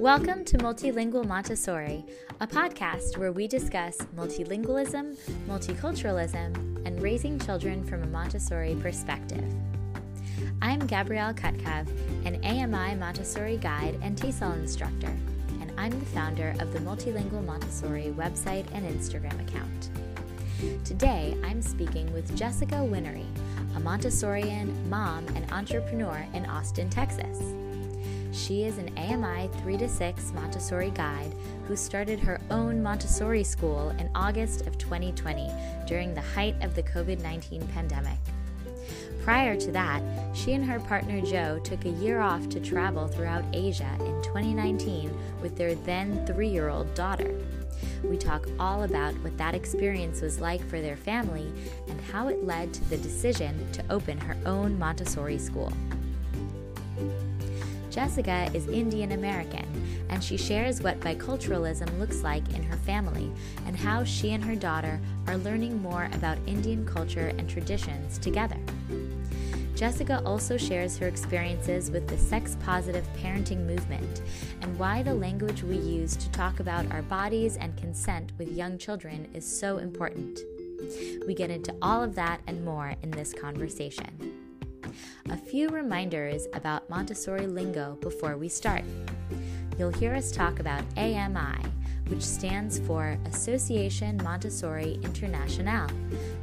Welcome to Multilingual Montessori, a podcast where we discuss multilingualism, multiculturalism, and raising children from a Montessori perspective. I'm Gabrielle Kutkov, an AMI Montessori guide and TESOL instructor, and I'm the founder of the Multilingual Montessori website and Instagram account. Today, I'm speaking with Jessica Whinery, a Montessorian, mom, and entrepreneur in Austin, Texas. She is an AMI 3 to 6 Montessori guide who started her own Montessori school in August of 2020 during the height of the COVID 19 pandemic. Prior to that, she and her partner Joe took a year off to travel throughout Asia in 2019 with their then three year old daughter. We talk all about what that experience was like for their family and how it led to the decision to open her own Montessori school. Jessica is Indian American, and she shares what biculturalism looks like in her family and how she and her daughter are learning more about Indian culture and traditions together. Jessica also shares her experiences with the sex positive parenting movement and why the language we use to talk about our bodies and consent with young children is so important. We get into all of that and more in this conversation a few reminders about Montessori lingo before we start. You'll hear us talk about AMI, which stands for Association Montessori Internationale,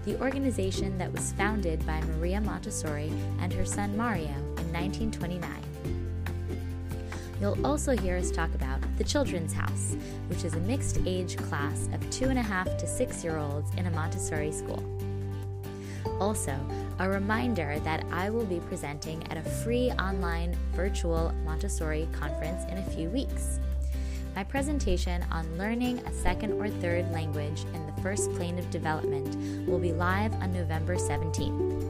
the organization that was founded by Maria Montessori and her son Mario in 1929. You'll also hear us talk about the Children's House, which is a mixed age class of two and a half to six year olds in a Montessori school. Also, a reminder that I will be presenting at a free online virtual Montessori conference in a few weeks. My presentation on learning a second or third language in the first plane of development will be live on November 17th.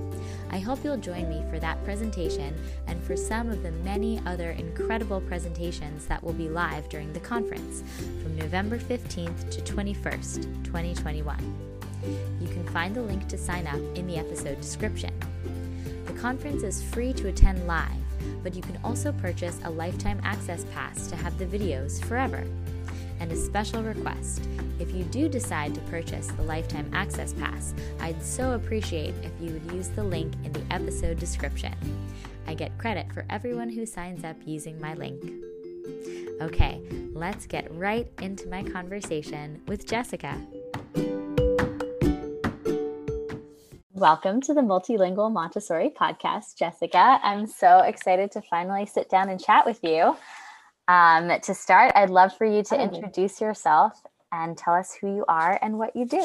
I hope you'll join me for that presentation and for some of the many other incredible presentations that will be live during the conference from November 15th to 21st, 2021. Can find the link to sign up in the episode description. The conference is free to attend live, but you can also purchase a lifetime access pass to have the videos forever. And a special request if you do decide to purchase the lifetime access pass, I'd so appreciate if you would use the link in the episode description. I get credit for everyone who signs up using my link. Okay, let's get right into my conversation with Jessica. Welcome to the Multilingual Montessori podcast, Jessica. I'm so excited to finally sit down and chat with you. Um, to start, I'd love for you to introduce yourself and tell us who you are and what you do.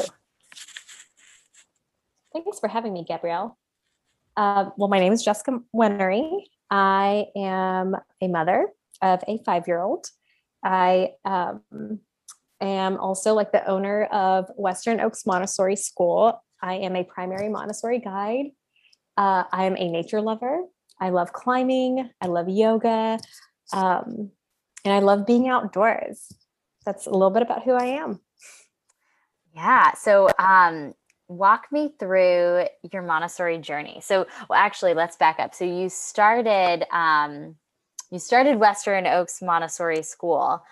Thanks for having me, Gabrielle. Uh, well, my name is Jessica Whinery. I am a mother of a five year old. I um, am also like the owner of Western Oaks Montessori School I am a primary Montessori guide. Uh, I am a nature lover. I love climbing. I love yoga. Um, and I love being outdoors. That's a little bit about who I am. Yeah. So, um, walk me through your Montessori journey. So, well, actually, let's back up. So, you started um, you started Western Oaks Montessori School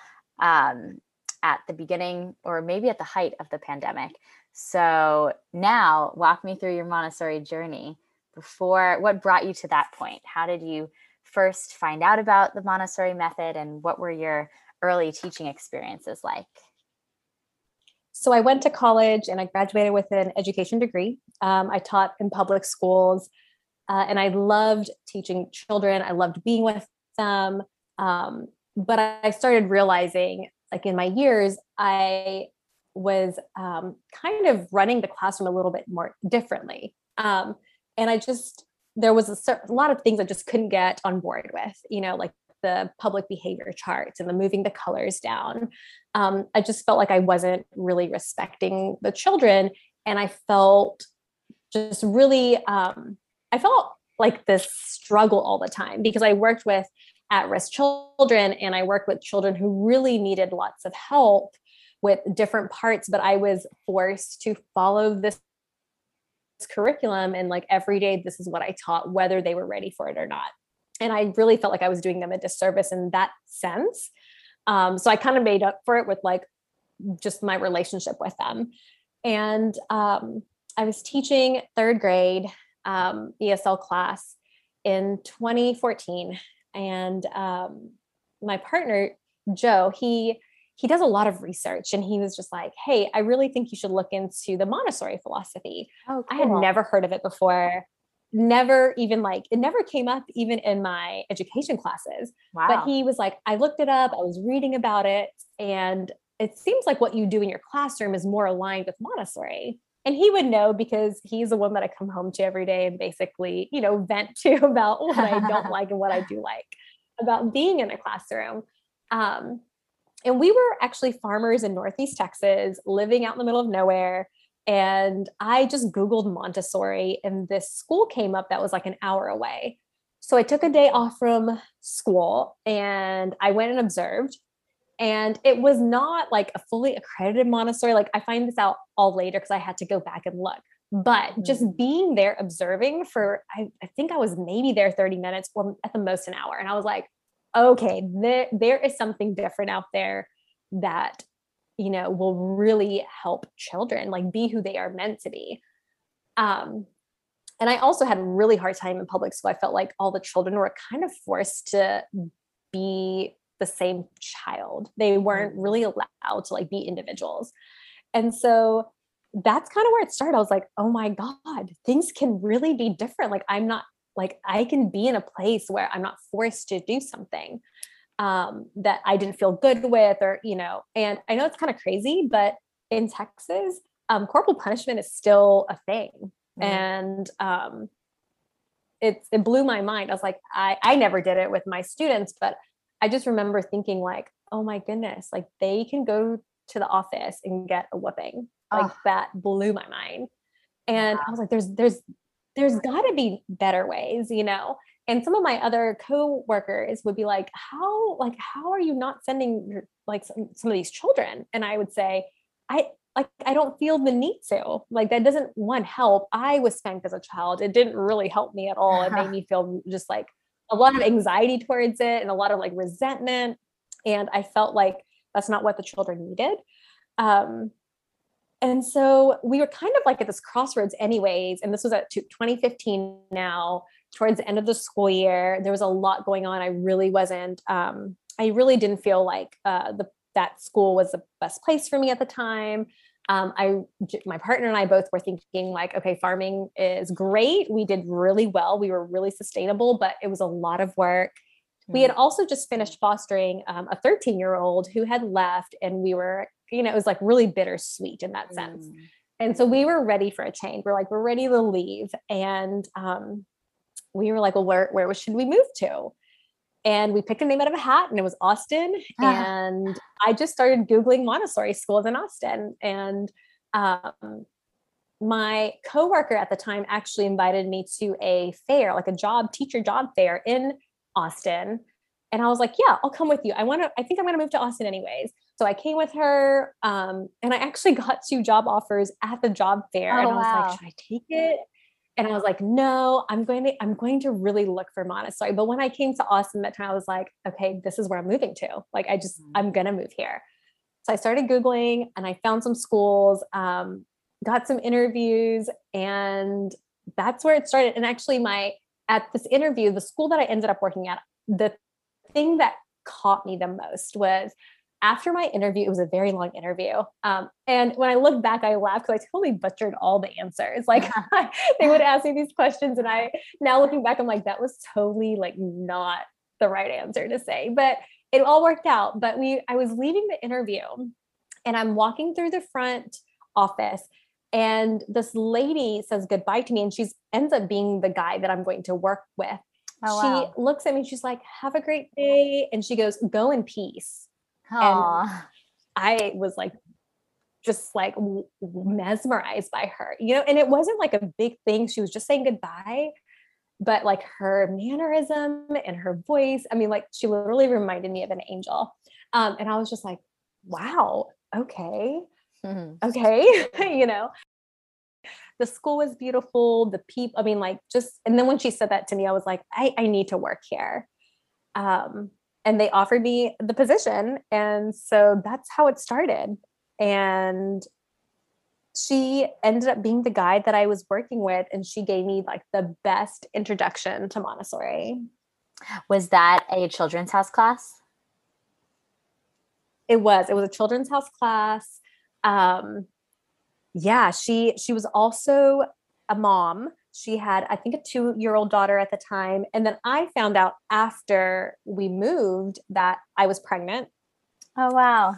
um, at the beginning, or maybe at the height of the pandemic. So now walk me through your Montessori journey before what brought you to that point? How did you first find out about the Montessori method and what were your early teaching experiences like? So I went to college and I graduated with an education degree. Um, I taught in public schools uh, and I loved teaching children. I loved being with them. Um, but I started realizing, like in my years, I was um, kind of running the classroom a little bit more differently. Um, and I just, there was a, certain, a lot of things I just couldn't get on board with, you know, like the public behavior charts and the moving the colors down. Um, I just felt like I wasn't really respecting the children. And I felt just really, um, I felt like this struggle all the time because I worked with at risk children and I worked with children who really needed lots of help with different parts, but I was forced to follow this curriculum and like every day this is what I taught whether they were ready for it or not. And I really felt like I was doing them a disservice in that sense. Um, so I kind of made up for it with like just my relationship with them. And um, I was teaching third grade um, ESL class in 2014. And um, my partner, Joe, he he does a lot of research and he was just like, Hey, I really think you should look into the Montessori philosophy. Oh, cool. I had never heard of it before. Never even like it never came up even in my education classes. Wow. But he was like, I looked it up, I was reading about it, and it seems like what you do in your classroom is more aligned with Montessori. And he would know because he's the one that I come home to every day and basically, you know, vent to about what I don't like and what I do like about being in a classroom. Um, and we were actually farmers in Northeast Texas, living out in the middle of nowhere. And I just Googled Montessori, and this school came up that was like an hour away. So I took a day off from school and I went and observed. And it was not like a fully accredited Montessori. Like I find this out all later because I had to go back and look. But mm-hmm. just being there observing for, I, I think I was maybe there 30 minutes or at the most an hour. And I was like, okay, there, there is something different out there that, you know, will really help children like be who they are meant to be. Um, and I also had a really hard time in public school. I felt like all the children were kind of forced to be the same child. They weren't mm. really allowed to like be individuals. And so that's kind of where it started. I was like, oh my God, things can really be different. Like I'm not like I can be in a place where I'm not forced to do something um, that I didn't feel good with, or you know. And I know it's kind of crazy, but in Texas, um, corporal punishment is still a thing, mm. and um, it it blew my mind. I was like, I I never did it with my students, but I just remember thinking like, oh my goodness, like they can go to the office and get a whooping. Like oh. that blew my mind. And I was like, there's there's there's got to be better ways, you know? And some of my other co-workers would be like, how, like, how are you not sending your, like some, some of these children? And I would say, I, like I don't feel the need to. Like that doesn't one help. I was spanked as a child. It didn't really help me at all. It made me feel just like a lot of anxiety towards it and a lot of like resentment. And I felt like that's not what the children needed. Um, and so we were kind of like at this crossroads anyways and this was at 2015 now towards the end of the school year there was a lot going on i really wasn't um, i really didn't feel like uh, the that school was the best place for me at the time. Um, i my partner and i both were thinking like okay farming is great we did really well we were really sustainable but it was a lot of work we had hmm. also just finished fostering um, a 13 year old who had left and we were you know, it was like really bittersweet in that sense. Mm. And so we were ready for a change. We're like, we're ready to leave. And um, we were like, well, where, where should we move to? And we picked a name out of a hat and it was Austin. And I just started Googling Montessori schools in Austin. And um, my coworker at the time actually invited me to a fair, like a job teacher job fair in Austin. And I was like, yeah, I'll come with you. I want to, I think I'm going to move to Austin anyways. So I came with her, um, and I actually got two job offers at the job fair, oh, and I was wow. like, should I take it? And I was like, no, I'm going to, I'm going to really look for Montessori. But when I came to Austin that time, I was like, okay, this is where I'm moving to. Like, I just, mm-hmm. I'm gonna move here. So I started Googling and I found some schools, um, got some interviews, and that's where it started. And actually, my at this interview, the school that I ended up working at, the thing that caught me the most was after my interview, it was a very long interview. Um, and when I look back, I laugh because I totally butchered all the answers. Like they would ask me these questions, and I now looking back, I'm like, that was totally like not the right answer to say. But it all worked out. But we I was leaving the interview and I'm walking through the front office. And this lady says goodbye to me, and she ends up being the guy that I'm going to work with. Oh, wow. She looks at me, she's like, Have a great day. And she goes, Go in peace. Aww. And I was like, just like mesmerized by her, you know, and it wasn't like a big thing. She was just saying goodbye, but like her mannerism and her voice, I mean, like she literally reminded me of an angel. Um, and I was just like, wow, okay, mm-hmm. okay, you know. The school was beautiful. The people, I mean, like just, and then when she said that to me, I was like, I, I need to work here. Um, and they offered me the position. And so that's how it started. And she ended up being the guide that I was working with, and she gave me like the best introduction to Montessori. Was that a children's house class? It was. It was a children's house class. Um, yeah, she she was also a mom. She had, I think, a two year old daughter at the time, and then I found out after we moved that I was pregnant. Oh wow!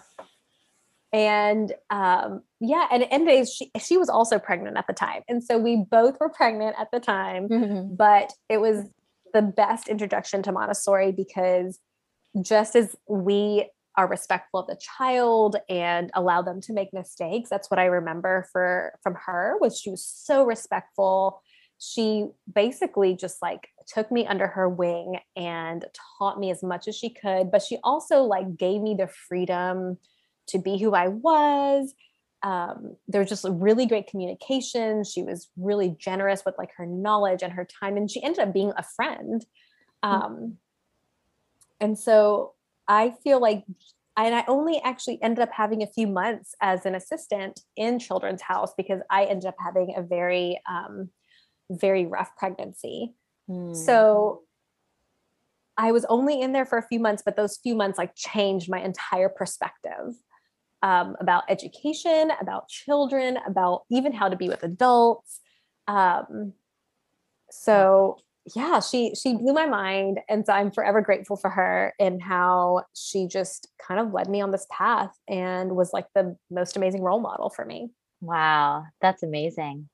And um, yeah, and anyways, she she was also pregnant at the time, and so we both were pregnant at the time. Mm-hmm. But it was the best introduction to Montessori because just as we are respectful of the child and allow them to make mistakes, that's what I remember for from her was she was so respectful. She basically just like took me under her wing and taught me as much as she could, but she also like gave me the freedom to be who I was. Um, there was just really great communication. She was really generous with like her knowledge and her time, and she ended up being a friend. Hmm. Um, and so I feel like, and I only actually ended up having a few months as an assistant in Children's House because I ended up having a very, um, very rough pregnancy. Mm. So I was only in there for a few months, but those few months like changed my entire perspective um, about education, about children, about even how to be with adults. Um, so yeah, she she blew my mind, and so I'm forever grateful for her and how she just kind of led me on this path and was like the most amazing role model for me. Wow, that's amazing.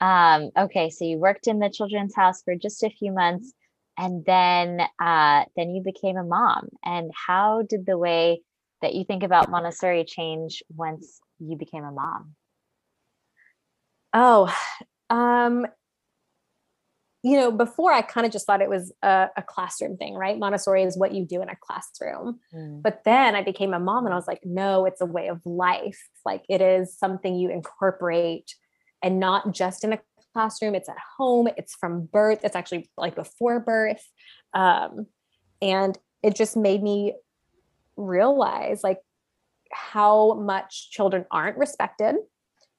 Um, okay, so you worked in the children's house for just a few months, and then uh, then you became a mom. And how did the way that you think about Montessori change once you became a mom? Oh, um, you know, before I kind of just thought it was a, a, classroom thing, right? Montessori is what you do in a classroom. Mm. But then I became a mom and I was like, no, it's a way of life. Like it is something you incorporate and not just in a classroom, it's at home, it's from birth, it's actually like before birth. Um, and it just made me realize like how much children aren't respected,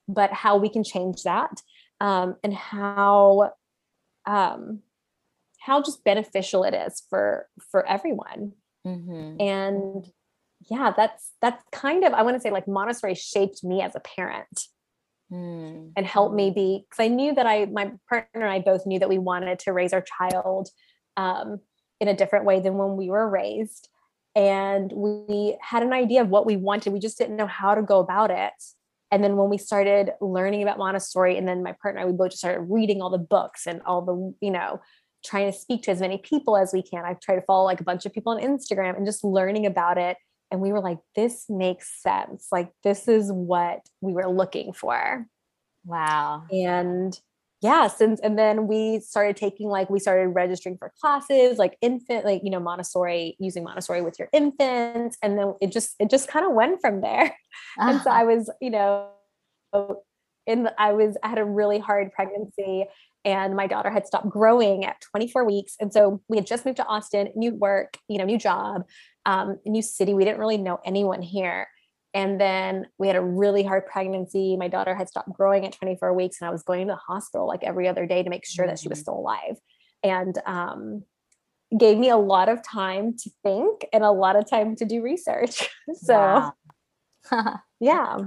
but how we can change that, um, and how um, how just beneficial it is for for everyone. Mm-hmm. And yeah, that's that's kind of I want to say like Montessori shaped me as a parent. Mm. And helped me be because I knew that I, my partner and I both knew that we wanted to raise our child um, in a different way than when we were raised and we had an idea of what we wanted. We just didn't know how to go about it. And then when we started learning about Montessori, and then my partner and I, we both just started reading all the books and all the, you know, trying to speak to as many people as we can. I've tried to follow like a bunch of people on Instagram and just learning about it. And we were like, this makes sense. Like, this is what we were looking for. Wow. And yeah since and then we started taking like we started registering for classes like infant like you know montessori using montessori with your infants and then it just it just kind of went from there. And so i was you know in the, i was i had a really hard pregnancy and my daughter had stopped growing at 24 weeks and so we had just moved to austin new work you know new job um, new city. We didn't really know anyone here and then we had a really hard pregnancy. My daughter had stopped growing at 24 weeks, and I was going to the hospital like every other day to make sure that she was mm. still alive. And um, gave me a lot of time to think and a lot of time to do research. so, yeah.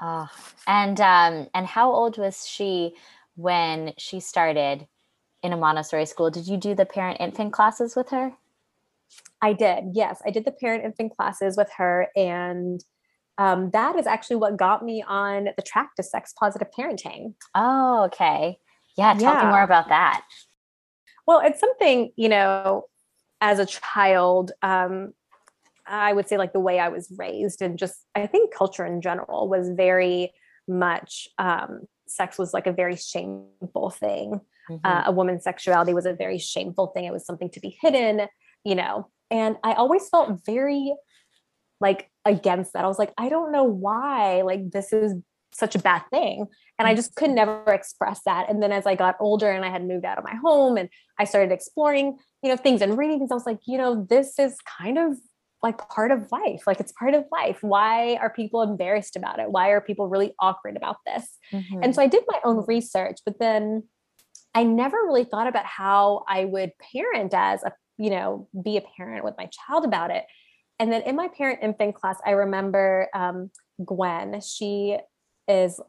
Oh, and um, and how old was she when she started in a Montessori school? Did you do the parent infant classes with her? I did. Yes, I did the parent infant classes with her, and um, that is actually what got me on the track to sex positive parenting. Oh, okay. Yeah, tell yeah. me more about that. Well, it's something, you know, as a child, um, I would say like the way I was raised and just I think culture in general was very much um, sex was like a very shameful thing. Mm-hmm. Uh, a woman's sexuality was a very shameful thing. It was something to be hidden, you know. And I always felt very like against that. I was like, I don't know why. Like this is such a bad thing. And i just could never express that. And then as i got older and i had moved out of my home and i started exploring you know things and reading things i was like you know this is kind of like part of life. Like it's part of life. Why are people embarrassed about it? Why are people really awkward about this? Mm-hmm. and so i did my own research but then i never really thought about how i would parent as a you know be a parent with my child about it and then in my parent infant class i remember um, gwen she is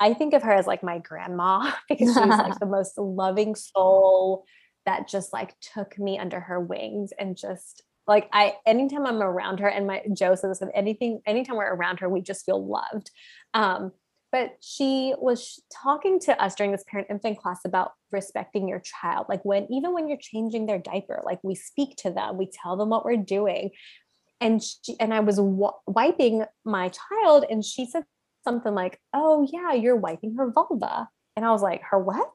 I think of her as like my grandma because she's like the most loving soul that just like took me under her wings and just like I anytime I'm around her and my Joe says anything anytime we're around her we just feel loved. Um, but she was talking to us during this parent infant class about respecting your child like when even when you're changing their diaper like we speak to them we tell them what we're doing and she, and I was w- wiping my child and she said something like, "Oh yeah, you're wiping her vulva," and I was like, "Her what?"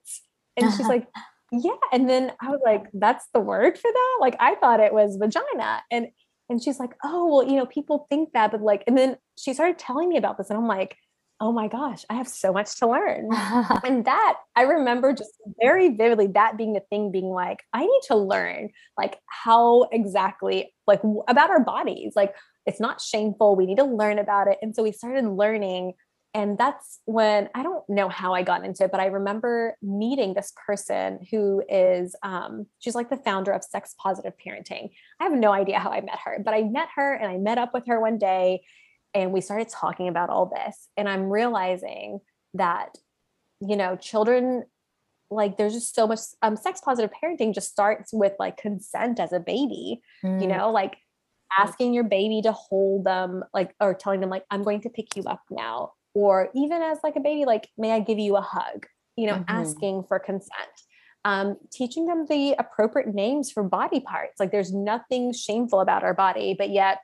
And she's like, "Yeah," and then I was like, "That's the word for that?" Like I thought it was vagina, and and she's like, "Oh well, you know, people think that, but like," and then she started telling me about this, and I'm like. Oh my gosh, I have so much to learn. and that I remember just very vividly that being the thing being like, I need to learn like how exactly like about our bodies. Like it's not shameful. We need to learn about it. And so we started learning. And that's when I don't know how I got into it, but I remember meeting this person who is, um, she's like the founder of Sex Positive Parenting. I have no idea how I met her, but I met her and I met up with her one day and we started talking about all this. And I'm realizing that, you know, children like there's just so much um sex positive parenting just starts with like consent as a baby mm. you know like asking your baby to hold them like or telling them like i'm going to pick you up now or even as like a baby like may i give you a hug you know mm-hmm. asking for consent um, teaching them the appropriate names for body parts like there's nothing shameful about our body but yet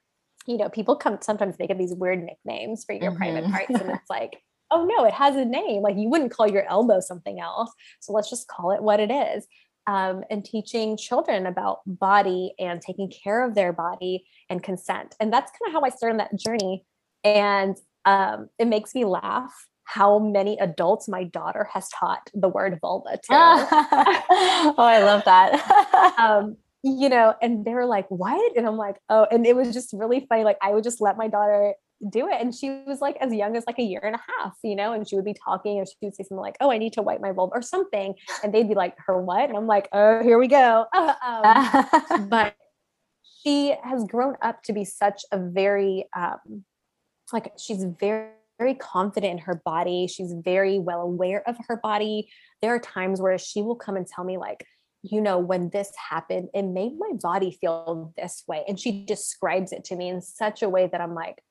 you know people come sometimes make up these weird nicknames for your mm-hmm. private parts and it's like oh no it has a name like you wouldn't call your elbow something else so let's just call it what it is um, and teaching children about body and taking care of their body and consent. And that's kind of how I started that journey. And um, it makes me laugh how many adults my daughter has taught the word vulva to. oh, I love that. um, you know, and they were like, what? And I'm like, oh, and it was just really funny. Like I would just let my daughter do it. And she was like as young as like a year and a half, you know, and she would be talking or she would say something like, Oh, I need to wipe my vulva or something. And they'd be like, Her what? And I'm like, Oh, here we go. um, but she has grown up to be such a very, um, like, she's very, very confident in her body. She's very well aware of her body. There are times where she will come and tell me, like, you know, when this happened, it made my body feel this way. And she describes it to me in such a way that I'm like,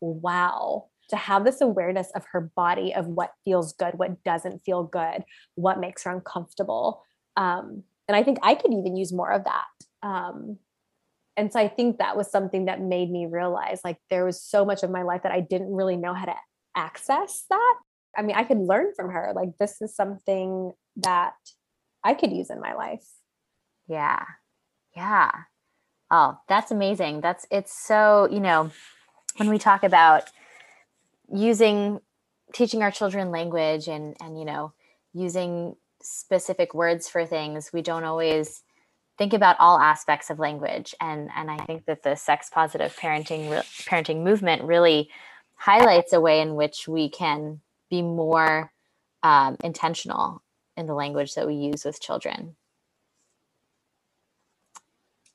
wow, to have this awareness of her body, of what feels good, what doesn't feel good, what makes her uncomfortable. Um, and I think I could even use more of that. Um, and so I think that was something that made me realize like there was so much of my life that I didn't really know how to access that. I mean, I could learn from her. Like, this is something that I could use in my life. Yeah. Yeah. Oh, that's amazing. That's, it's so, you know, when we talk about using teaching our children language and and you know using specific words for things we don't always think about all aspects of language and and i think that the sex positive parenting parenting movement really highlights a way in which we can be more um, intentional in the language that we use with children.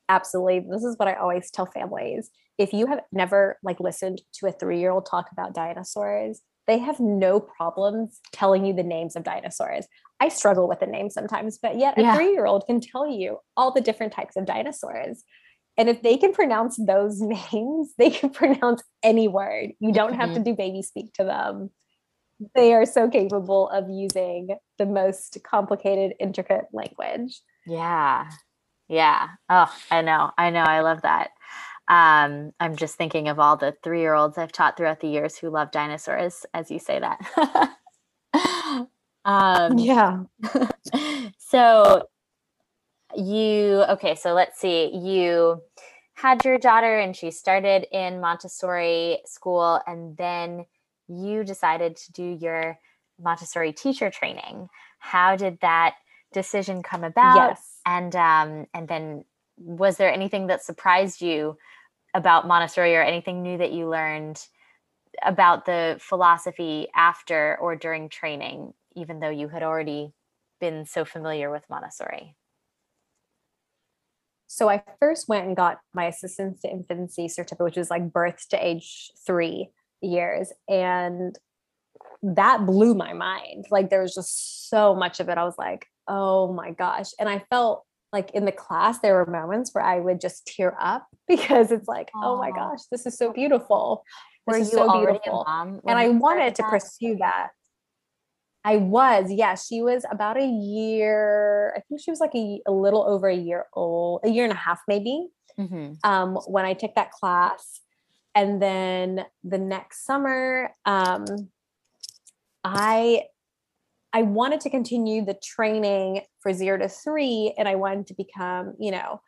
Absolutely. This is what i always tell families. If you have never like listened to a three-year-old talk about dinosaurs they have no problems telling you the names of dinosaurs. I struggle with the names sometimes but yet a yeah. three-year-old can tell you all the different types of dinosaurs. And if they can pronounce those names they can pronounce any word. You don't mm-hmm. have to do baby speak to them they are so capable of using the most complicated intricate language yeah yeah oh i know i know i love that um, I'm just thinking of all the three year olds I've taught throughout the years who love dinosaurs, as you say that. um, yeah. so you, okay, so let's see. You had your daughter and she started in Montessori school, and then you decided to do your Montessori teacher training. How did that decision come about? Yes. And um, and then was there anything that surprised you about Montessori or anything new that you learned about the philosophy after or during training, even though you had already been so familiar with Montessori? So I first went and got my assistants to infancy certificate, which was like birth to age three years. And that blew my mind. Like there was just so much of it. I was like, oh my gosh. And I felt like in the class, there were moments where I would just tear up because it's like, Aww. oh my gosh, this is so beautiful. This were is so beautiful. and I wanted to that? pursue that. I was, yeah. She was about a year. I think she was like a, a little over a year old, a year and a half maybe. Mm-hmm. Um, when I took that class, and then the next summer, um, I I wanted to continue the training for zero to three, and I wanted to become, you know,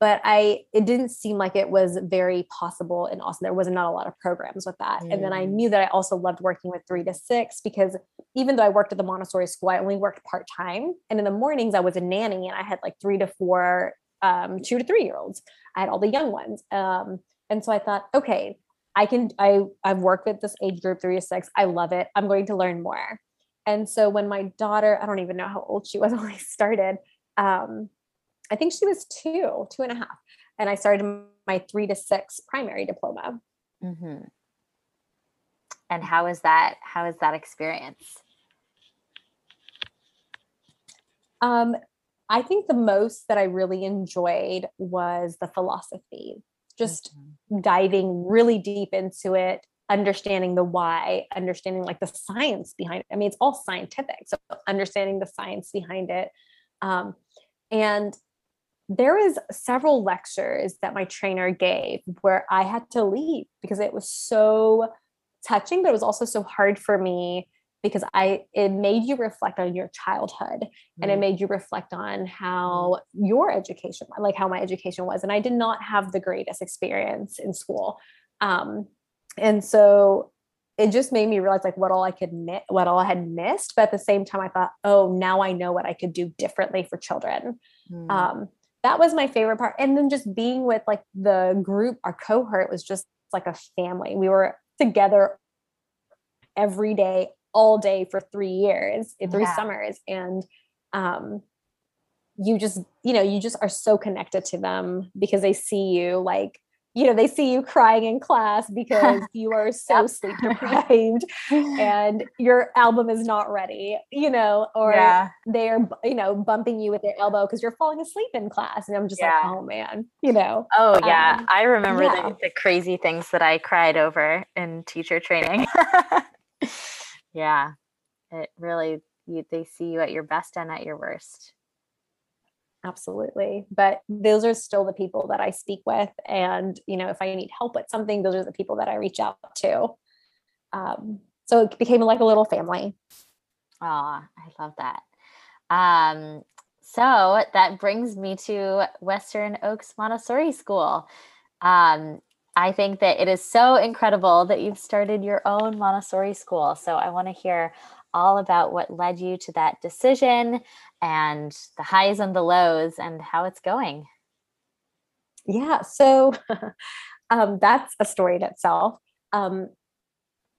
but I it didn't seem like it was very possible in Austin. There was not a lot of programs with that. Mm. And then I mm. knew that I also loved working with three to six because even though I worked at the Montessori school, I only worked part time. And in the mornings, I was a nanny and I had like three to four, um, two to three year olds. I had all the young ones. Um, and so I thought, okay, I can, I, I've worked with this age group three to six. I love it. I'm going to learn more. And so when my daughter, I don't even know how old she was when I started, um, I think she was two, two and a half. And I started my three to six primary diploma. Mm-hmm. And how is that? How is that experience? Um, I think the most that I really enjoyed was the philosophy, just mm-hmm. diving really deep into it, understanding the why, understanding like the science behind it. I mean, it's all scientific. So understanding the science behind it. Um, and there was several lectures that my trainer gave where I had to leave because it was so touching, but it was also so hard for me because I it made you reflect on your childhood mm-hmm. and it mm. made you reflect on how mm. your education like how my education was and I did not have the greatest experience in school um, and so it just made me realize like what all I could mi- what all I had missed but at the same time I thought oh now I know what I could do differently for children mm. um, that was my favorite part. And then just being with like the group, our cohort was just like a family. We were together every day, all day for three years, three yeah. summers. And um, you just, you know, you just are so connected to them because they see you like you know they see you crying in class because you are so sleep deprived and your album is not ready you know or yeah. they're you know bumping you with their elbow because you're falling asleep in class and i'm just yeah. like oh man you know oh yeah um, i remember yeah. The, the crazy things that i cried over in teacher training yeah it really you, they see you at your best and at your worst. Absolutely but those are still the people that i speak with and you know if i need help with something those are the people that i reach out to. Um, so it became like a little family. Oh i love that. Um, so that brings me to western oaks montessori school. Um, i think that it is so incredible that you've started your own montessori school so i want to hear all about what led you to that decision and the highs and the lows and how it's going. Yeah, so um, that's a story in itself. Um,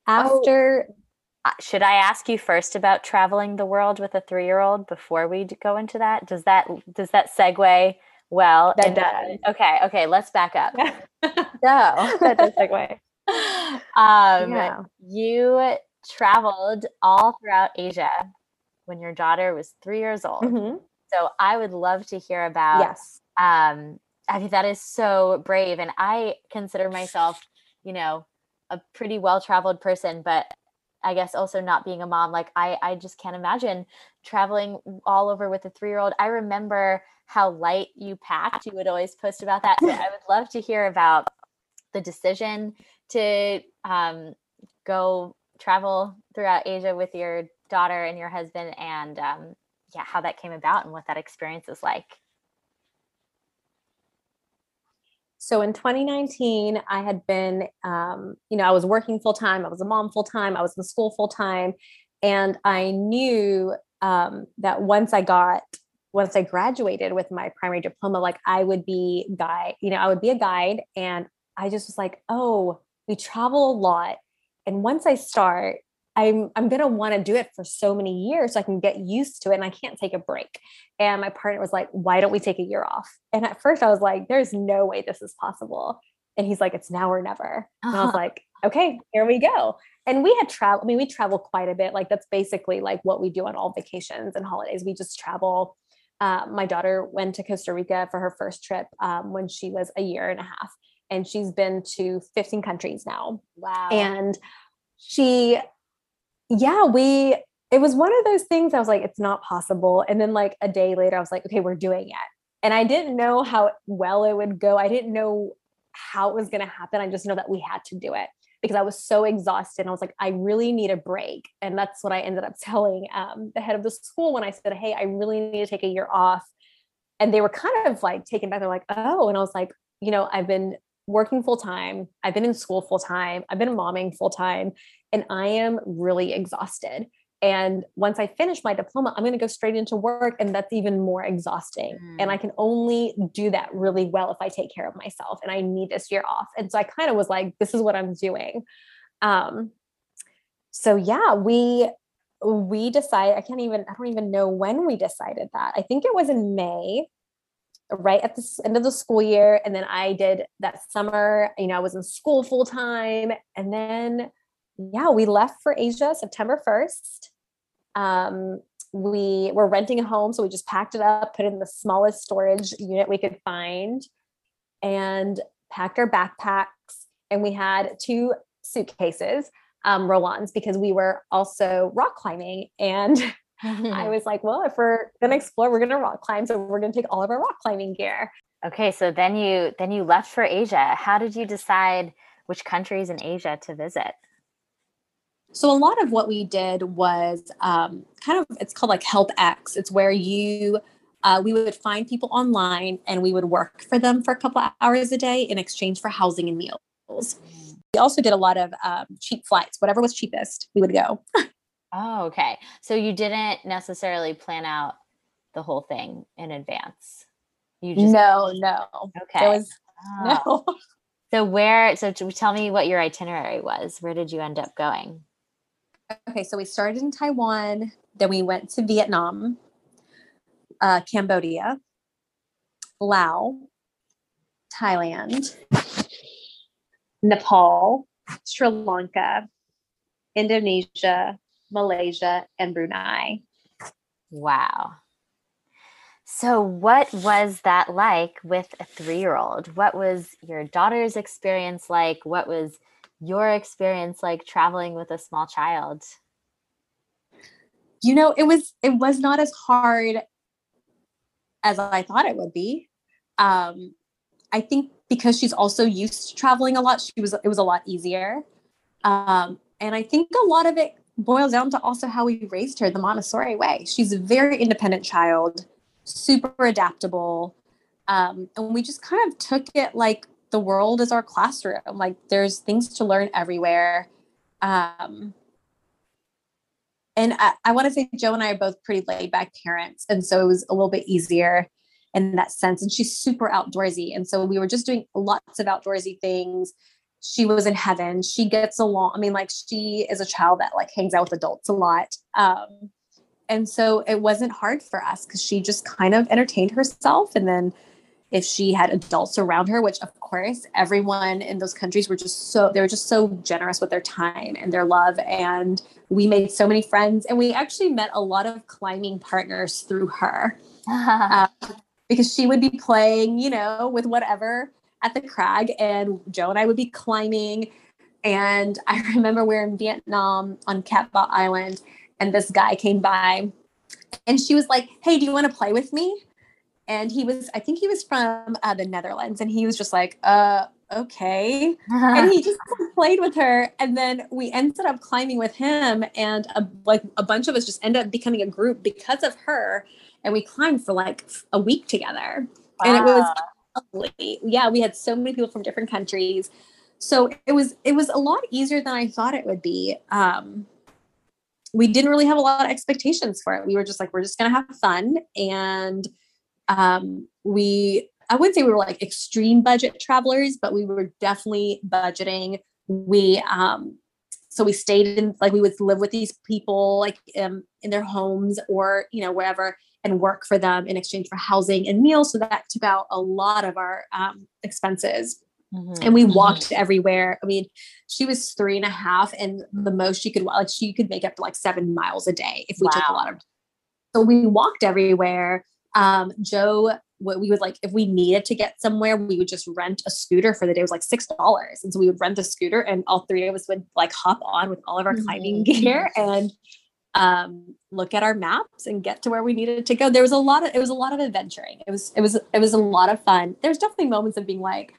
after, oh, should I ask you first about traveling the world with a three-year-old before we go into that? Does that does that segue well? That does. Okay, okay, let's back up. so that does segue. Um, yeah. you traveled all throughout Asia when your daughter was three years old. Mm-hmm. So I would love to hear about. Yes. Um, I think that is so brave, and I consider myself, you know, a pretty well-traveled person, but I guess also not being a mom, like I, I just can't imagine traveling all over with a three-year-old. I remember how light you packed. You would always post about that. So I would love to hear about the decision to um, go travel throughout Asia with your daughter and your husband and um, yeah how that came about and what that experience is like So in 2019, I had been, um, you know, I was working full time. I was a mom full time. I was in school full time, and I knew um, that once I got, once I graduated with my primary diploma, like I would be guide, you know, I would be a guide, and I just was like, oh, we travel a lot, and once I start, I'm I'm gonna want to do it for so many years so I can get used to it and I can't take a break. And my partner was like, why don't we take a year off? And at first I was like, there's no way this is possible. And he's like, it's now or never. And I was like, okay, here we go. And we had travel, I mean, we travel quite a bit. Like that's basically like what we do on all vacations and holidays. We just travel. Uh, my daughter went to Costa Rica for her first trip um, when she was a year and a half. And she's been to 15 countries now. Wow. And she yeah, we it was one of those things I was like, it's not possible. And then like a day later, I was like, okay, we're doing it. And I didn't know how well it would go. I didn't know how it was going to happen. I just know that we had to do it because I was so exhausted. And I was like, I really need a break. And that's what I ended up telling um, the head of the school when I said, hey, I really need to take a year off. And they were kind of like taken back. They're like, oh. And I was like, you know, I've been working full time. I've been in school full time. I've been momming full time and I am really exhausted. And once I finish my diploma, I'm going to go straight into work. And that's even more exhausting. Mm. And I mm. can only do that really well if I take care of myself. And I need this year off. And so I kind of was like, this is what I'm doing. Um, so yeah, we we decided, I can't even, I don't even know when we decided that. I think it was in May, right at the end of the school year. And then I did that summer, you know, I was in school full time. And then yeah, we left for Asia September 1st. Um, we were renting a home, so we just packed it up, put it in the smallest storage unit we could find, and packed our backpacks. And we had two suitcases, um, roll-ons, because we were also rock climbing. And I was like, well, if we're gonna explore, we're gonna rock climb, so we're gonna take all of our rock climbing gear. Okay, so then you then you left for Asia. How did you decide which countries in Asia to visit? So a lot of what we did was um, kind of it's called like Help X. It's where you uh, we would find people online and we would work for them for a couple of hours a day in exchange for housing and meals. We also did a lot of um, cheap flights. Whatever was cheapest, we would go. oh, okay. So you didn't necessarily plan out the whole thing in advance. You just no, no. Okay. Was oh. no. So where? So tell me what your itinerary was. Where did you end up going? Okay, so we started in Taiwan, then we went to Vietnam, uh, Cambodia, Laos, Thailand, Nepal, Sri Lanka, Indonesia, Malaysia, and Brunei. Wow. So, what was that like with a three year old? What was your daughter's experience like? What was your experience like traveling with a small child? You know, it was it was not as hard as I thought it would be. Um, I think because she's also used to traveling a lot, she was it was a lot easier. Um, and I think a lot of it boils down to also how we raised her the Montessori way. She's a very independent child, super adaptable. Um, and we just kind of took it like the world is our classroom. Like there's things to learn everywhere. Um, and I, I want to say Joe and I are both pretty laid back parents. And so it was a little bit easier in that sense. And she's super outdoorsy. And so we were just doing lots of outdoorsy things. She was in heaven. She gets along. I mean, like she is a child that like hangs out with adults a lot. Um, and so it wasn't hard for us because she just kind of entertained herself and then if she had adults around her, which of course everyone in those countries were just so they were just so generous with their time and their love. And we made so many friends and we actually met a lot of climbing partners through her. uh, because she would be playing, you know, with whatever at the crag and Joe and I would be climbing. And I remember we are in Vietnam on Cat Ba Island and this guy came by and she was like, Hey, do you want to play with me? and he was i think he was from uh, the netherlands and he was just like uh okay and he just played with her and then we ended up climbing with him and a, like a bunch of us just ended up becoming a group because of her and we climbed for like a week together wow. and it was lovely. Yeah, we had so many people from different countries. So it was it was a lot easier than I thought it would be. Um, we didn't really have a lot of expectations for it. We were just like, we're just gonna have fun. And um, we I wouldn't say we were like extreme budget travelers, but we were definitely budgeting. We um so we stayed in like we would live with these people like um, in their homes or you know wherever and work for them in exchange for housing and meals so that took out a lot of our um, expenses mm-hmm. and we mm-hmm. walked mm-hmm. everywhere i mean she was three and a half and the most she could like she could make up to like seven miles a day if we wow. took a lot of so we walked everywhere um, joe what we would like if we needed to get somewhere we would just rent a scooter for the day it was like six dollars and so we would rent the scooter and all three of us would like hop on with all of our climbing mm-hmm. gear and um, look at our maps and get to where we needed to go. There was a lot of it was a lot of adventuring. It was it was it was a lot of fun. There's definitely moments of being like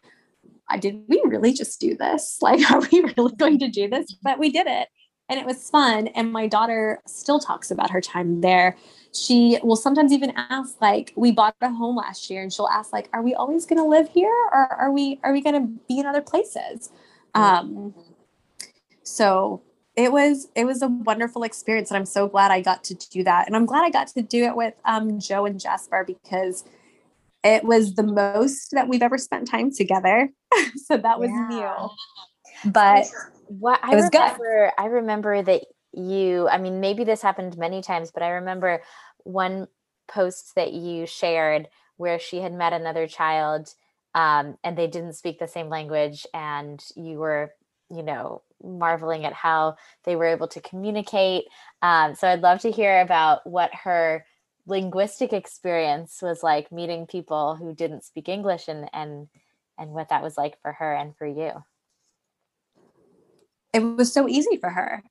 I did we really just do this? Like are we really going to do this? But we did it and it was fun and my daughter still talks about her time there. She will sometimes even ask like we bought a home last year and she'll ask like are we always going to live here or are we are we going to be in other places? Um so it was it was a wonderful experience and i'm so glad i got to do that and i'm glad i got to do it with um joe and jasper because it was the most that we've ever spent time together so that was yeah. new but what I was remember, good. I remember that you i mean maybe this happened many times but i remember one post that you shared where she had met another child um, and they didn't speak the same language and you were you know marveling at how they were able to communicate um, so i'd love to hear about what her linguistic experience was like meeting people who didn't speak english and and and what that was like for her and for you. It was so easy for her.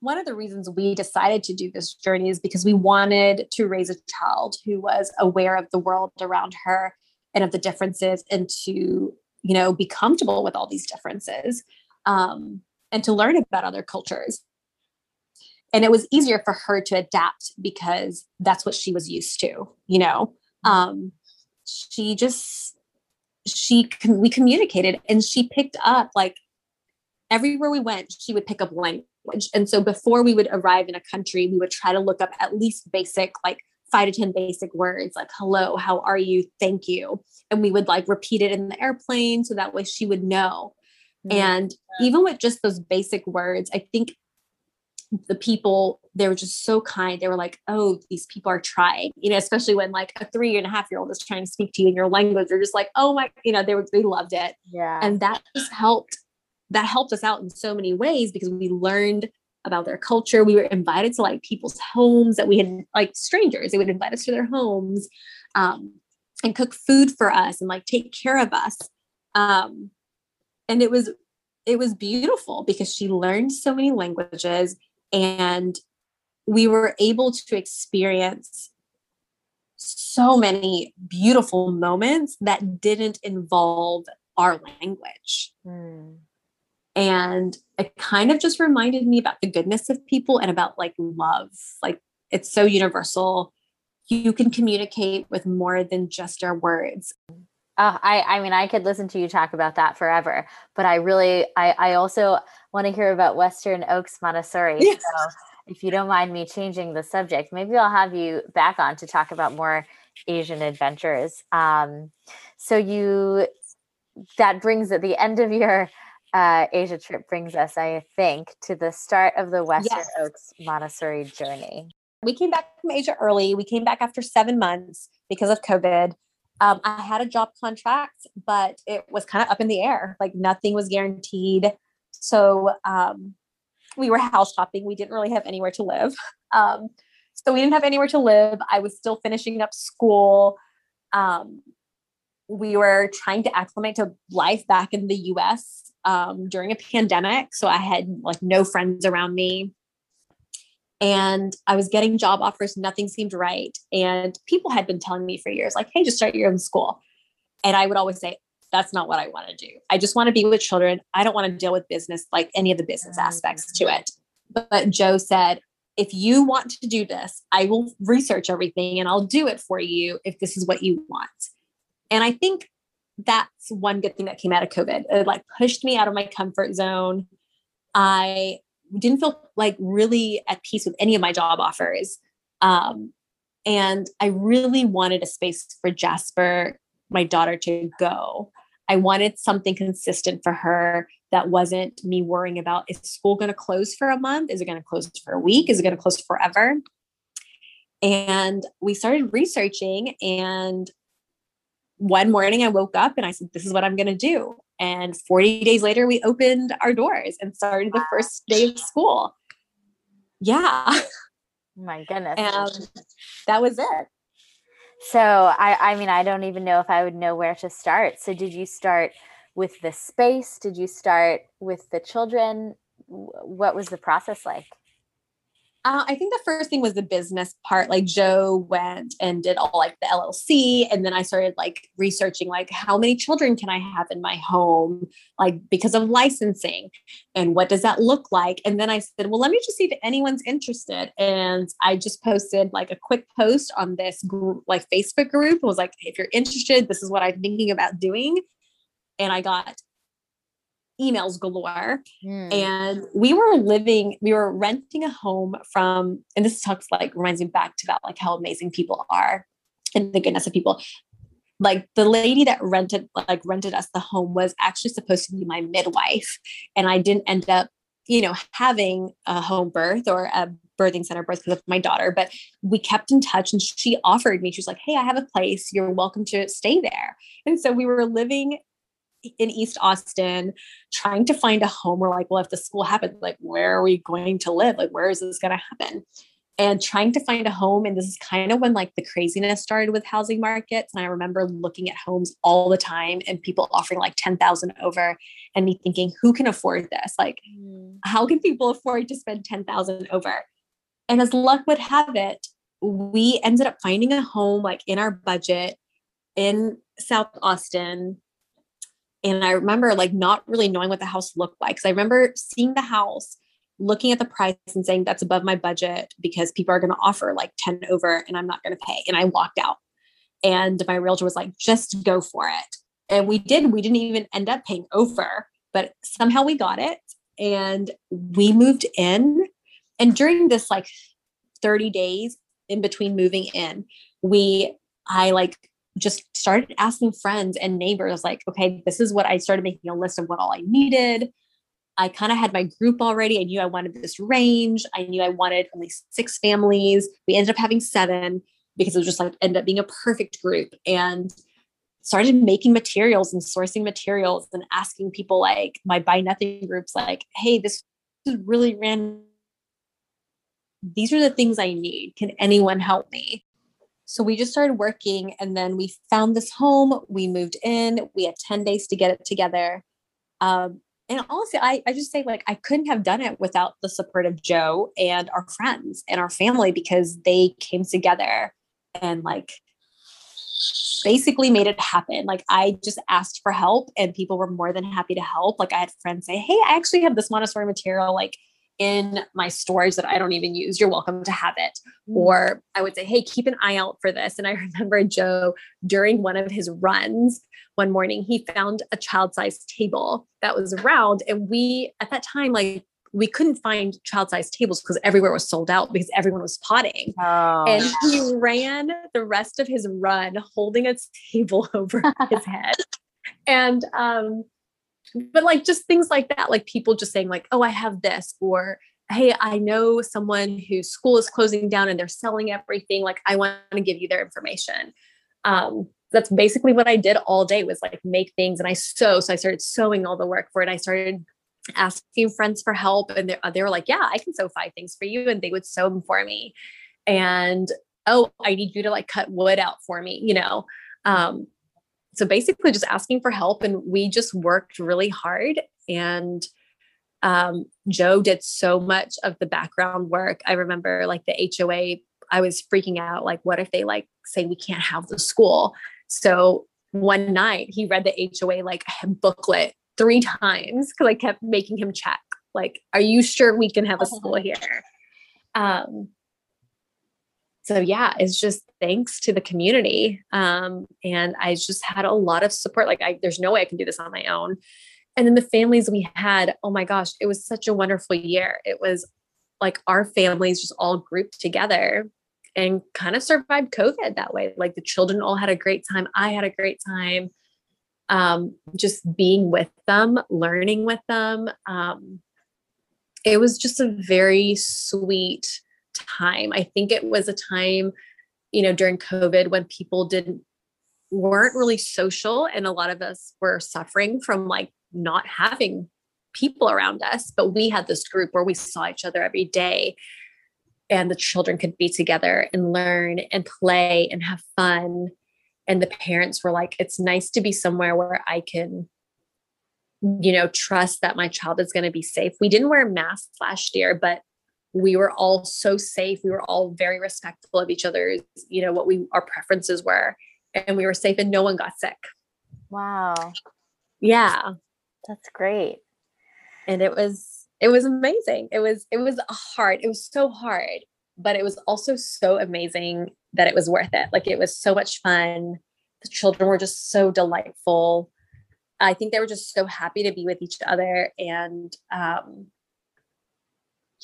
One of the reasons we decided to do this journey is because we wanted to raise a child who was aware of the world around her and of the differences and to you know be comfortable with all these differences um, and to learn about other cultures and it was easier for her to adapt because that's what she was used to you know mm-hmm. um, she just she we communicated and she picked up like everywhere we went she would pick up language language. And so before we would arrive in a country, we would try to look up at least basic, like five to 10 basic words like hello, how are you, thank you. And we would like repeat it in the airplane so that way she would know. Mm-hmm. And even with just those basic words, I think the people they were just so kind they were like oh these people are trying you know especially when like a three and a half year old is trying to speak to you in your language they're just like oh my you know they were they loved it yeah and that just helped that helped us out in so many ways because we learned about their culture. We were invited to like people's homes that we had like strangers. They would invite us to their homes um, and cook food for us and like take care of us. Um, and it was it was beautiful because she learned so many languages and we were able to experience so many beautiful moments that didn't involve our language. Mm and it kind of just reminded me about the goodness of people and about like love. Like it's so universal. You can communicate with more than just our words uh, I, I mean, I could listen to you talk about that forever, but I really, I, I also want to hear about Western Oaks Montessori. Yes. So if you don't mind me changing the subject, maybe I'll have you back on to talk about more Asian adventures. Um, so you, that brings at the end of your uh, Asia trip brings us, I think, to the start of the Western yes. Oaks Montessori journey. We came back from Asia early. We came back after seven months because of COVID. Um, I had a job contract, but it was kind of up in the air. Like nothing was guaranteed. So um, we were house shopping. We didn't really have anywhere to live. Um, so we didn't have anywhere to live. I was still finishing up school. Um, we were trying to acclimate to life back in the US um, during a pandemic. So I had like no friends around me. And I was getting job offers, nothing seemed right. And people had been telling me for years, like, hey, just start your own school. And I would always say, that's not what I want to do. I just want to be with children. I don't want to deal with business, like any of the business aspects to it. But, Joe said, if you want to do this, I will research everything and I'll do it for you if this is what you want. And I think that's one good thing that came out of COVID. It like pushed me out of my comfort zone. I didn't feel like really at peace with any of my job offers. Um, and I really wanted a space for Jasper, my daughter, to go. I wanted something consistent for her that wasn't me worrying about is school going to close for a month? Is it going to close for a week? Is it going to close forever? And we started researching. And one morning I woke up and I said, This is what I'm going to do. And 40 days later, we opened our doors and started the first day of school. Yeah. My goodness. And that was it. So I I mean I don't even know if I would know where to start. So did you start with the space? Did you start with the children? What was the process like? Uh, I think the first thing was the business part. Like Joe went and did all like the LLC, and then I started like researching like how many children can I have in my home, like because of licensing, and what does that look like? And then I said, well, let me just see if anyone's interested. And I just posted like a quick post on this group, like Facebook group. It was like, if you're interested, this is what I'm thinking about doing. And I got emails galore. Mm. And we were living, we were renting a home from, and this talks like reminds me back to that, like how amazing people are and the goodness of people. Like the lady that rented, like rented us the home was actually supposed to be my midwife. And I didn't end up, you know, having a home birth or a birthing center birth because of my daughter, but we kept in touch and she offered me, she was like, Hey, I have a place. You're welcome to stay there. And so we were living in East Austin trying to find a home. We're like, well, if the school happens, like, where are we going to live? Like, where is this going to happen? And trying to find a home. And this is kind of when like the craziness started with housing markets. And I remember looking at homes all the time and people offering like 10,000 over and me thinking, who can afford this? Like, mm. how can people afford to spend 10,000 over? And as luck would have it, we ended up finding a home like in our budget in South Austin and I remember like not really knowing what the house looked like. Cause I remember seeing the house, looking at the price and saying that's above my budget because people are going to offer like 10 over and I'm not going to pay. And I walked out. And my realtor was like, just go for it. And we did. We didn't even end up paying over, but somehow we got it. And we moved in. And during this like 30 days in between moving in, we, I like just started asking friends and neighbors like okay this is what i started making a list of what all i needed. I kind of had my group already. I knew i wanted this range. I knew i wanted least six families. We ended up having seven because it was just like ended up being a perfect group and started making materials and sourcing materials and asking people like my buy nothing groups like hey this is really random. These are the things i need. Can anyone help me so we just started working and then we found this home. We moved in. We had 10 days to get it together. Um, and honestly, I, I just say like I couldn't have done it without the support of Joe and our friends and our family because they came together and like basically made it happen. Like I just asked for help and people were more than happy to help. Like I had friends say, Hey, I actually have this Montessori material. Like in my stores that I don't even use. You're welcome to have it. Mm. Or I would say, hey, keep an eye out for this. And I remember Joe during one of his runs one morning, he found a child sized table that was around. And we, at that time, like, we couldn't find child sized tables because everywhere was sold out because everyone was potting. Oh. And he ran the rest of his run holding a table over his head. And um, but like just things like that like people just saying like oh i have this or hey i know someone whose school is closing down and they're selling everything like i want to give you their information. Um, that's basically what i did all day was like make things and i sew so i started sewing all the work for it i started asking friends for help and they, they were like yeah i can sew five things for you and they would sew them for me and oh i need you to like cut wood out for me you know? Um, so basically just asking for help and we just worked really hard and um, joe did so much of the background work. I remember like the hoa i was freaking out like what if they like say we can't have the school? So one night he read the hoa like booklet three times because i kept making him check like are you sure we can have a school here? Um so yeah, it's just thanks to the community. Um, and I just had a lot of support. Like I, there's no way I can do this on my own. And then the families we had, oh my gosh, it was such a wonderful year. It was like our families just all grouped together and kind of survived COVID that way. Like the children all had a great time. I had a great time. Um, just being with them, learning with them. Um, it was just a very sweet time. I think it was a time, you know, during COVID when people didn't weren't really social and a lot of us were suffering from like not having people around us, but we had this group where we saw each other every day and the children could be together and learn and play and have fun and the parents were like it's nice to be somewhere where i can you know trust that my child is going to be safe we didn't wear masks last year but we were all so safe. We were all very respectful of each other's you know what we our preferences were and we were safe and no one got sick. Wow. Yeah. That's great. And it was it was amazing. It was it was hard. It was so hard but it was also so amazing that it was worth it. Like it was so much fun. The children were just so delightful. I think they were just so happy to be with each other and um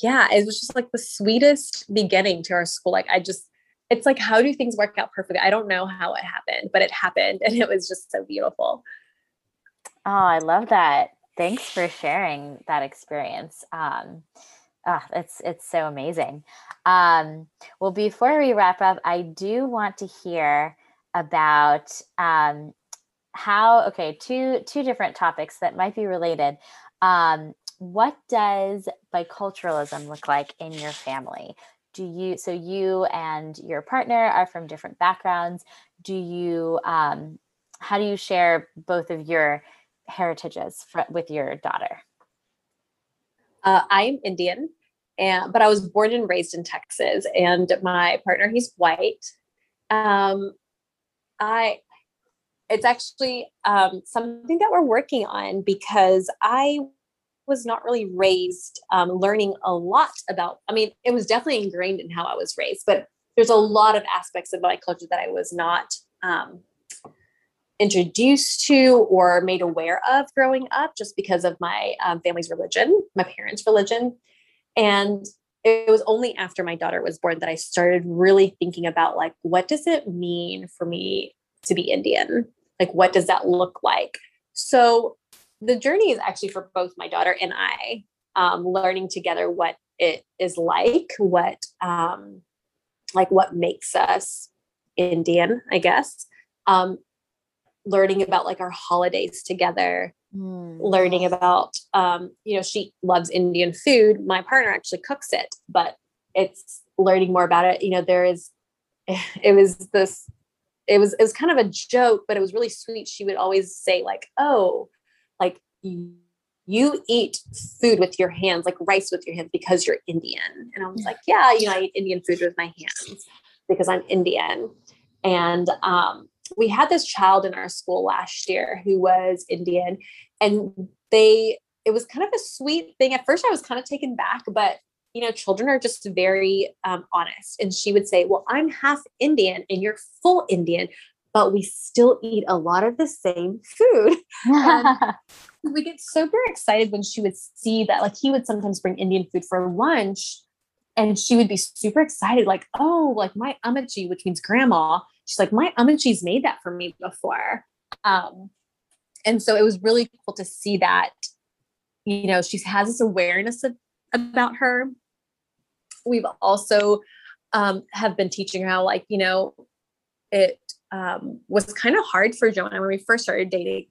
yeah, it was just like the sweetest beginning to our school. Like I just, it's like, how do things work out perfectly? I don't know how it happened, but it happened and it was just so beautiful. Oh, I love that. Thanks for sharing that experience. Um, oh, it's it's so amazing. Um, well, before we wrap up, I do want to hear about um, how. Okay, two two different topics that might be related. Um, what does biculturalism look like in your family? Do you, so you and your partner are from different backgrounds. Do you, um, how do you share both of your heritages for, with your daughter? Uh, I'm Indian, and but I was born and raised in Texas, and my partner he's white. Um, I it's actually um, something that we're working on because I was not really raised um, learning a lot about. I mean, it was definitely ingrained in how I was raised, but there's a lot of aspects of my culture that I was not um, introduced to or made aware of growing up, just because of my um, family's religion, my parents' religion, and it was only after my daughter was born that I started really thinking about like, what does it mean for me to be Indian? Like, what does that look like? So the journey is actually for both my daughter and I, um, learning together what it is like, what um, like what makes us Indian, I guess. Um, learning about like our holidays together, mm. learning about um, you know, she loves Indian food. My partner actually cooks it, but it's learning more about it. You know, there is it was this it was it was kind of a joke, but it was really sweet. She would always say, like, oh, like you eat food with your hands, like rice with your hands because you're Indian. And I was like, yeah, you know, I eat Indian food with my hands because I'm Indian. And um, we had this child in our school last year who was Indian, and they, it was kind of a sweet thing. At first, I was kind of taken back, but you know, children are just very um, honest. And she would say, Well, I'm half Indian and you're full Indian, but we still eat a lot of the same food. we get super excited when she would see that, like, he would sometimes bring Indian food for lunch and she would be super excited, like, oh, like my amachi, which means grandma. She's like, my amachi's made that for me before. Um, and so it was really cool to see that, you know, she has this awareness of, about her. We've also um, have been teaching her how, like, you know, it um, was kind of hard for Joe and I when we first started dating,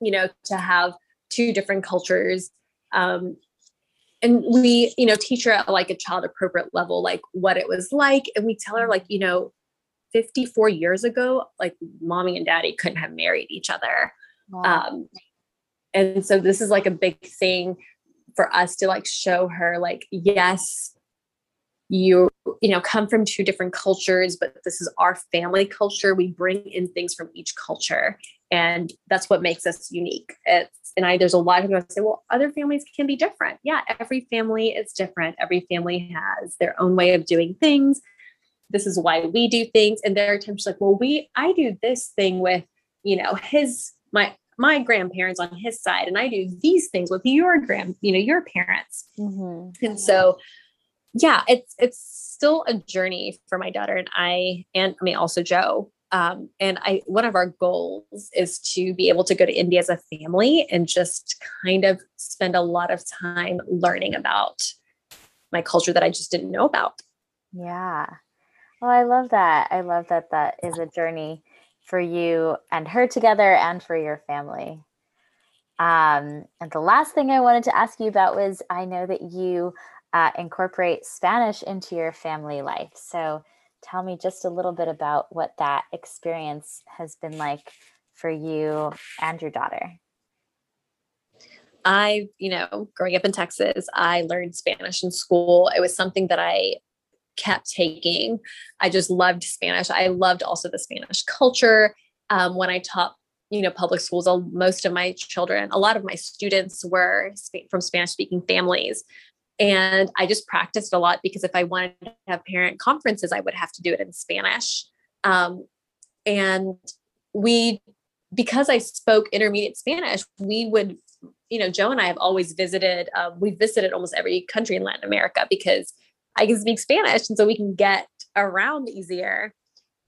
you know, to have two different cultures. Um, and we, you know, teach her at like a child appropriate level, like what it was like. And we tell her, like, you know, 54 years ago, like mommy and daddy couldn't have married each other. Wow. Um, and so this is like a big thing for us to like show her, like, yes, you you know come from two different cultures but this is our family culture we bring in things from each culture and that's what makes us unique it's and i there's a lot of people say well other families can be different yeah every family is different every family has their own way of doing things this is why we do things. And there are times like, well, we, I do this thing with, you know, his, my, my grandparents on his side, and I do these things with your grand, you know, your parents. Mm-hmm. And so, yeah, it's, it's still a journey for my daughter and I, and I mean, also Joe. Um, and I, one of our goals is to be able to go to India as a family and just kind of spend a lot of time learning about my culture that I just didn't know about. Yeah. Well, I love that. I love that that is a journey for you and her together and for your family. Um, and the last thing I wanted to ask you about was I know that you uh, incorporate Spanish into your family life. So tell me just a little bit about what that experience has been like for you and your daughter. I, you know, growing up in Texas, I learned Spanish in school. It was something that I kept taking. I just loved Spanish. I loved also the Spanish culture. Um, when I taught, you know, public schools, most of my children, a lot of my students were from Spanish speaking families. And I just practiced a lot because if I wanted to have parent conferences, I would have to do it in Spanish. Um, and we, because I spoke intermediate Spanish, we would, you know, Joe and I have always visited, uh, we visited almost every country in Latin America because I can speak Spanish. And so we can get around easier.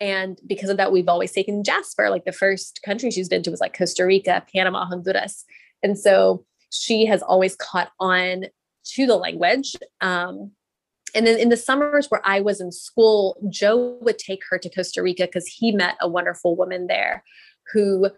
And because of that, we've always taken Jasper. Like the first country she's been to was like Costa Rica, Panama, Honduras. And so she has always caught on to the language. Um, and then in the summers where I was in school, Joe would take her to Costa Rica because he met a wonderful woman there who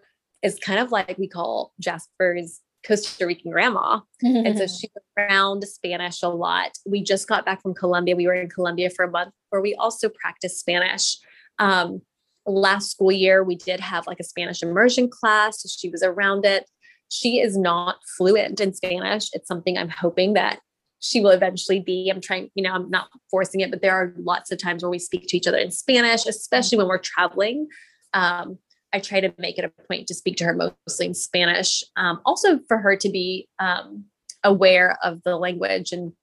is kind of like we call Jasper's Costa Rican grandma. and so she was around Spanish a lot. We just got back from Colombia. We were in Colombia for a month where we also practiced Spanish. Um, last school year, we did have like a Spanish immersion class. So she was around it. She is not fluent in Spanish. It's something I'm hoping that she will eventually be. I'm trying, you know, I'm not forcing it, but there are lots of times where we speak to each other in Spanish, especially when we're traveling. Um, I try to make it a point to speak to her mostly in Spanish. Um, also, for her to be um, aware of the language. And,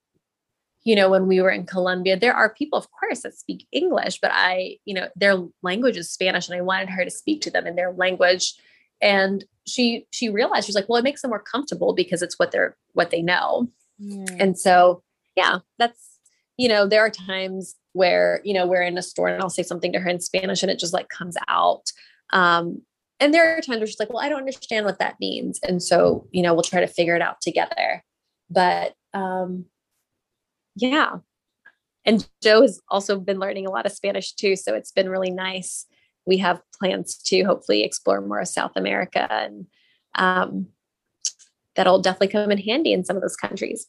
you know, when we were in Colombia, there are people, of course, that speak English, but I, you know, their language is Spanish, and I wanted her to speak to them in their language. And she she realized she's like, well, it makes them more comfortable because it's what they're what they know. Mm. And so, yeah, that's you know, there are times where you know we're in a store and I'll say something to her in Spanish and it just like comes out. Um, and there are times where she's like, well, I don't understand what that means. And so, you know, we'll try to figure it out together. But um, yeah. And Joe has also been learning a lot of Spanish too. So it's been really nice. We have plans to hopefully explore more of South America and um, that'll definitely come in handy in some of those countries.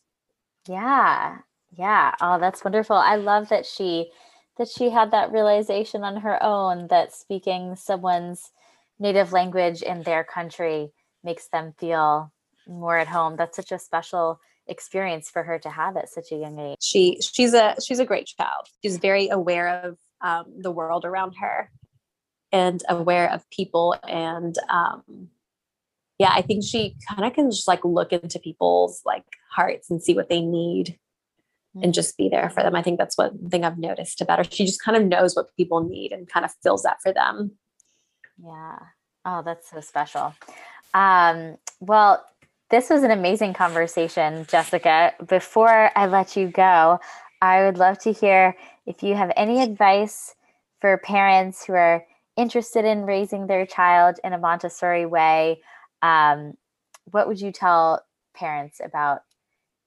Yeah. Yeah. Oh, that's wonderful. I love that she that she had that realization on her own that speaking someone's native language in their country makes them feel more at home. That's such a special experience for her to have at such a young age. She she's a she's a great child. She's very aware of um, the world around her and aware of people and um, yeah, I think she kind of can just like look into people's like hearts and see what they need and just be there for them. I think that's one thing I've noticed about her. She just kind of knows what people need and kind of fills that for them. Yeah. Oh, that's so special. Um, well, this was an amazing conversation, Jessica. Before I let you go, I would love to hear if you have any advice for parents who are interested in raising their child in a Montessori way. Um, what would you tell parents about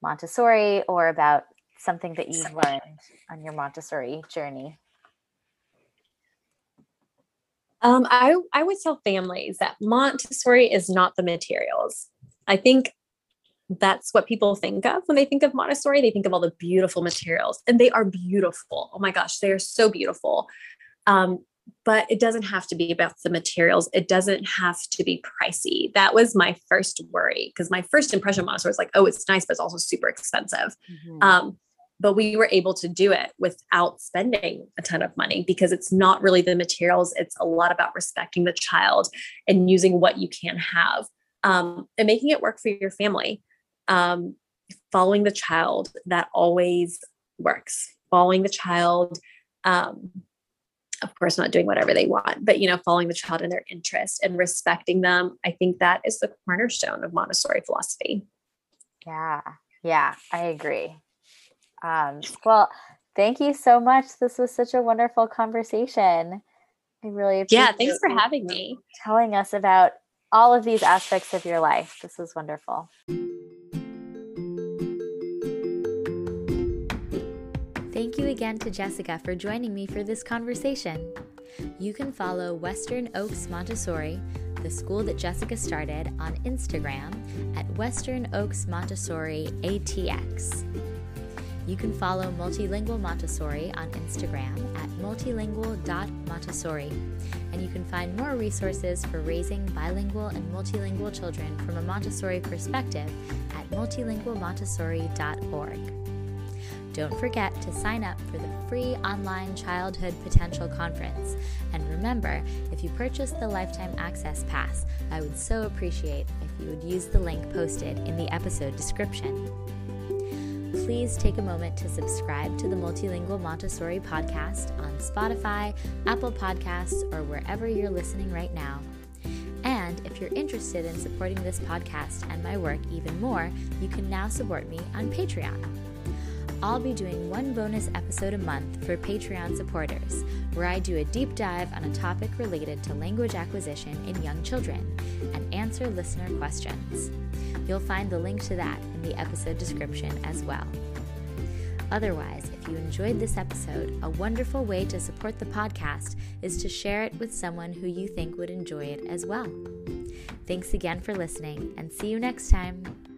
Montessori or about something that you've learned on your Montessori journey? Um, I, I would tell families that Montessori is not the materials. I think that's what people think of when they think of Montessori. They think of all the beautiful materials, and they are beautiful. Oh my gosh, they are so beautiful. Um, but it doesn't have to be about the materials. It doesn't have to be pricey. That was my first worry because my first impression Montessori was like, oh, it's nice, but it's also super expensive. Mm-hmm. Um, but we were able to do it without spending a ton of money because it's not really the materials it's a lot about respecting the child and using what you can have um, and making it work for your family um, following the child that always works following the child um, of course not doing whatever they want but you know following the child in their interest and respecting them i think that is the cornerstone of montessori philosophy. Yeah. Yeah i agree. Um, well thank you so much. This was such a wonderful conversation. I really yeah thanks for having me. telling us about all of these aspects of your life. This was wonderful Thank you again to Jessica for joining me for this conversation. You can follow Western Oaks Montessori, the school that Jessica started, on Instagram at Western Oaks Montessori ATX. You can follow Multilingual Montessori on Instagram at multilingual.montessori, and you can find more resources for raising bilingual and multilingual children from a Montessori perspective at multilingualmontessori.org. Don't forget to sign up for the free online Childhood Potential Conference. And remember, if you purchase the Lifetime Access Pass, I would so appreciate if you would use the link posted in the episode description. Please take a moment to subscribe to the Multilingual Montessori podcast on Spotify, Apple Podcasts, or wherever you're listening right now. And if you're interested in supporting this podcast and my work even more, you can now support me on Patreon. I'll be doing one bonus episode a month for Patreon supporters, where I do a deep dive on a topic related to language acquisition in young children and answer listener questions. You'll find the link to that in the episode description as well. Otherwise, if you enjoyed this episode, a wonderful way to support the podcast is to share it with someone who you think would enjoy it as well. Thanks again for listening, and see you next time.